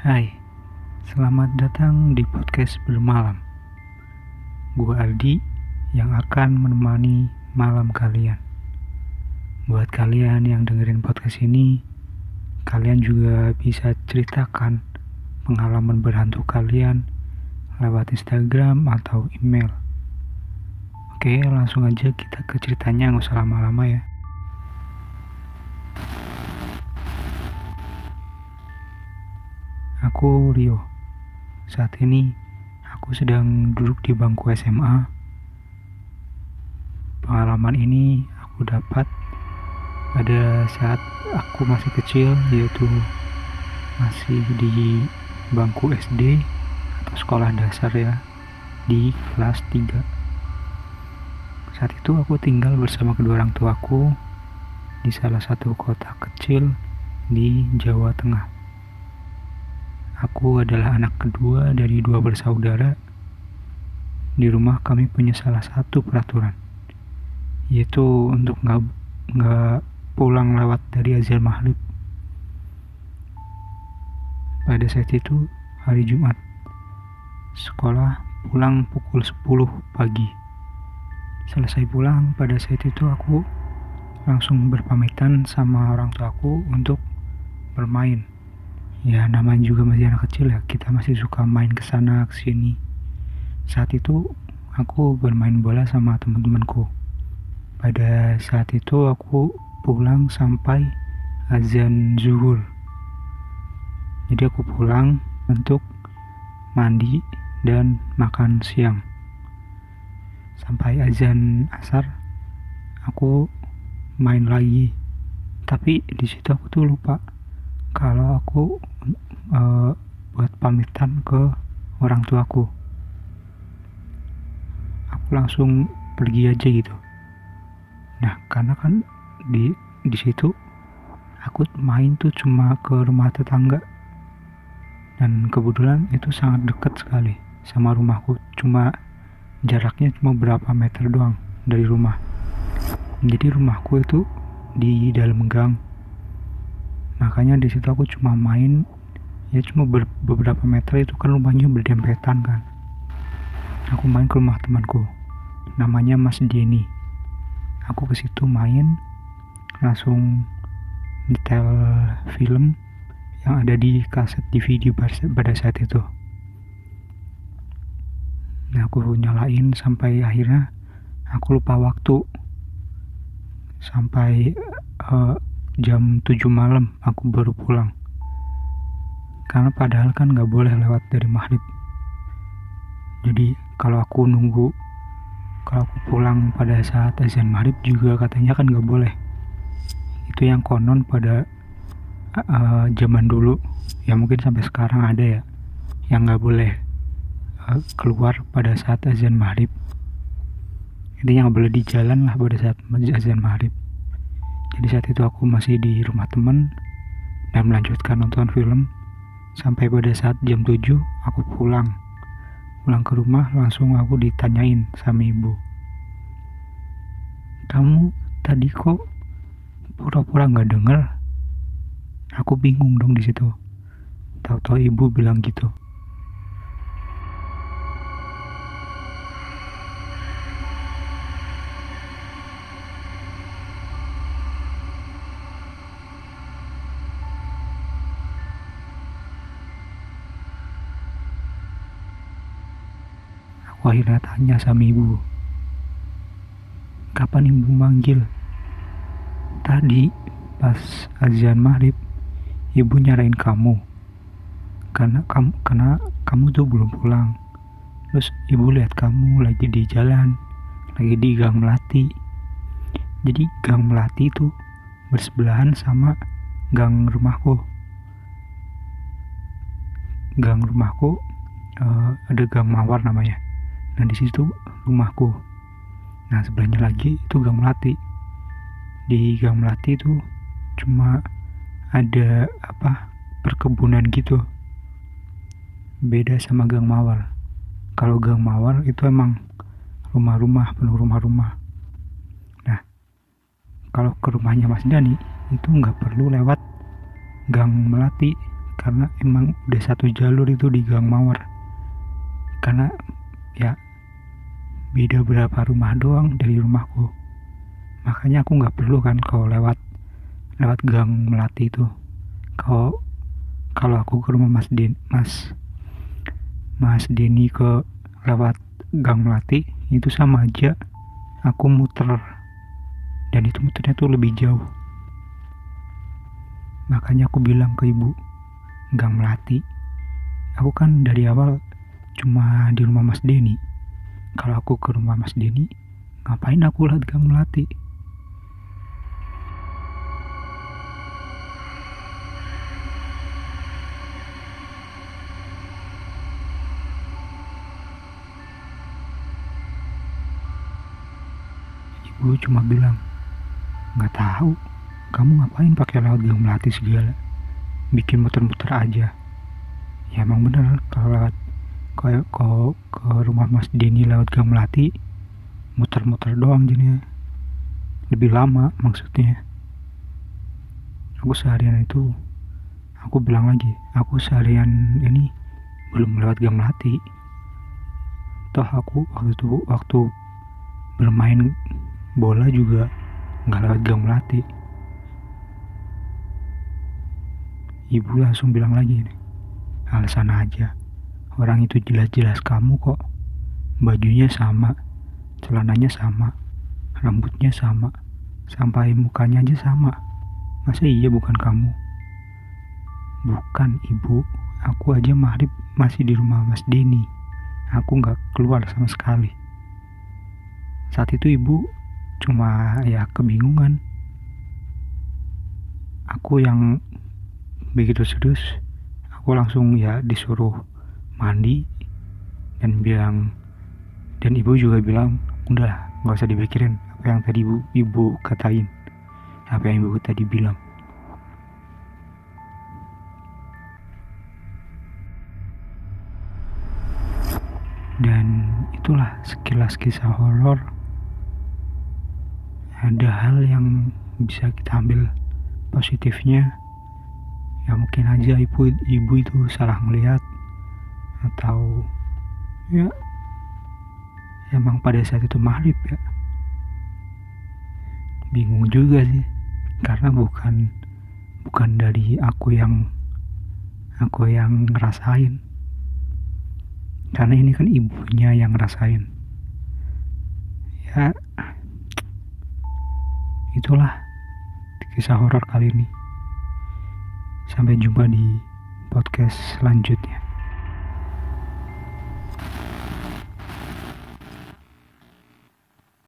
Hai, selamat datang di podcast bermalam. Gue Aldi yang akan menemani malam kalian. Buat kalian yang dengerin podcast ini, kalian juga bisa ceritakan pengalaman berhantu kalian lewat Instagram atau email. Oke, langsung aja kita ke ceritanya, nggak usah lama-lama ya. Aku Rio. Saat ini aku sedang duduk di bangku SMA. Pengalaman ini aku dapat pada saat aku masih kecil yaitu masih di bangku SD atau sekolah dasar ya di kelas 3. Saat itu aku tinggal bersama kedua orang tuaku di salah satu kota kecil di Jawa Tengah. Aku adalah anak kedua dari dua bersaudara. Di rumah kami punya salah satu peraturan, yaitu untuk nggak nggak pulang lewat dari azan maghrib. Pada saat itu hari Jumat, sekolah pulang pukul 10 pagi. Selesai pulang pada saat itu aku langsung berpamitan sama orang tuaku untuk bermain ya namanya juga masih anak kecil ya. Kita masih suka main ke sana ke sini. Saat itu aku bermain bola sama teman-temanku. Pada saat itu aku pulang sampai azan zuhur. Jadi aku pulang untuk mandi dan makan siang. Sampai azan asar aku main lagi. Tapi di situ aku tuh lupa kalau aku uh, buat pamitan ke orang tuaku. Aku langsung pergi aja gitu. Nah karena kan di di situ aku main tuh cuma ke rumah tetangga. Dan kebetulan itu sangat dekat sekali sama rumahku. Cuma jaraknya cuma berapa meter doang dari rumah. Jadi rumahku itu di dalam gang makanya di situ aku cuma main ya cuma ber, beberapa meter itu kan rumahnya berdempetan kan. Aku main ke rumah temanku namanya Mas Jenny aku ke situ main langsung detail film yang ada di kaset DVD pada saat itu. Nah aku nyalain sampai akhirnya aku lupa waktu. Sampai uh, jam 7 malam aku baru pulang. Karena padahal kan gak boleh lewat dari maghrib. Jadi kalau aku nunggu kalau aku pulang pada saat azan maghrib juga katanya kan gak boleh. Itu yang konon pada uh, zaman dulu. Ya mungkin sampai sekarang ada ya yang gak boleh uh, keluar pada saat azan maghrib. Intinya nggak boleh di jalan lah pada saat azan maghrib jadi saat itu aku masih di rumah teman dan melanjutkan nonton film sampai pada saat jam 7 aku pulang. Pulang ke rumah langsung aku ditanyain sama ibu. Kamu tadi kok pura-pura nggak denger? Aku bingung dong di situ. Tahu-tahu ibu bilang gitu. Akhirnya tanya sama ibu. Kapan ibu manggil? Tadi pas azan maghrib, ibu nyarain kamu. Karena kamu karena kamu tuh belum pulang. Terus ibu lihat kamu lagi di jalan, lagi di gang melati. Jadi gang melati itu bersebelahan sama gang rumahku. Gang rumahku uh, ada gang mawar namanya nah di situ rumahku. Nah sebelahnya lagi itu gang melati. Di gang melati itu cuma ada apa perkebunan gitu. Beda sama gang mawar. Kalau gang mawar itu emang rumah-rumah penuh rumah-rumah. Nah kalau ke rumahnya Mas Dani itu nggak perlu lewat gang melati. Karena emang udah satu jalur itu di Gang Mawar. Karena ya beda berapa rumah doang dari rumahku. Makanya aku nggak perlu kan kalau lewat lewat gang melati itu. Kalau kalau aku ke rumah Mas Den Mas Mas Denny ke lewat gang melati itu sama aja. Aku muter dan itu muternya tuh lebih jauh. Makanya aku bilang ke ibu gang melati aku kan dari awal cuma di rumah Mas Denny kalau aku ke rumah Mas Denny ngapain aku lihat gang melati ibu cuma bilang nggak tahu kamu ngapain pakai laut gang melati segala? Bikin muter-muter aja. Ya emang bener kalau lewat kayak kalau ke rumah Mas Denny lewat gang melati muter-muter doang jadinya. Lebih lama maksudnya. Aku seharian itu aku bilang lagi aku seharian ini belum lewat gang melati toh aku waktu itu waktu bermain bola juga nggak lewat gang melati ibu langsung bilang lagi alasan aja orang itu jelas-jelas kamu kok. Bajunya sama celananya sama rambutnya sama sampai mukanya aja sama. Masa iya bukan kamu? Bukan ibu. Aku aja maghrib masih di rumah Mas Denny. Aku nggak keluar sama sekali. Saat itu ibu cuma ya kebingungan. Aku yang begitu serius aku langsung ya disuruh mandi dan bilang dan ibu juga bilang udah nggak usah dipikirin apa yang tadi ibu ibu katain apa yang ibu tadi bilang. Dan itulah sekilas kisah horor. Ada hal yang bisa kita ambil positifnya. Ya mungkin aja ibu ibu itu salah melihat atau ya emang pada saat itu maghrib ya bingung juga sih karena bukan bukan dari aku yang aku yang ngerasain karena ini kan ibunya yang ngerasain ya itulah kisah horor kali ini. Sampai jumpa di podcast selanjutnya.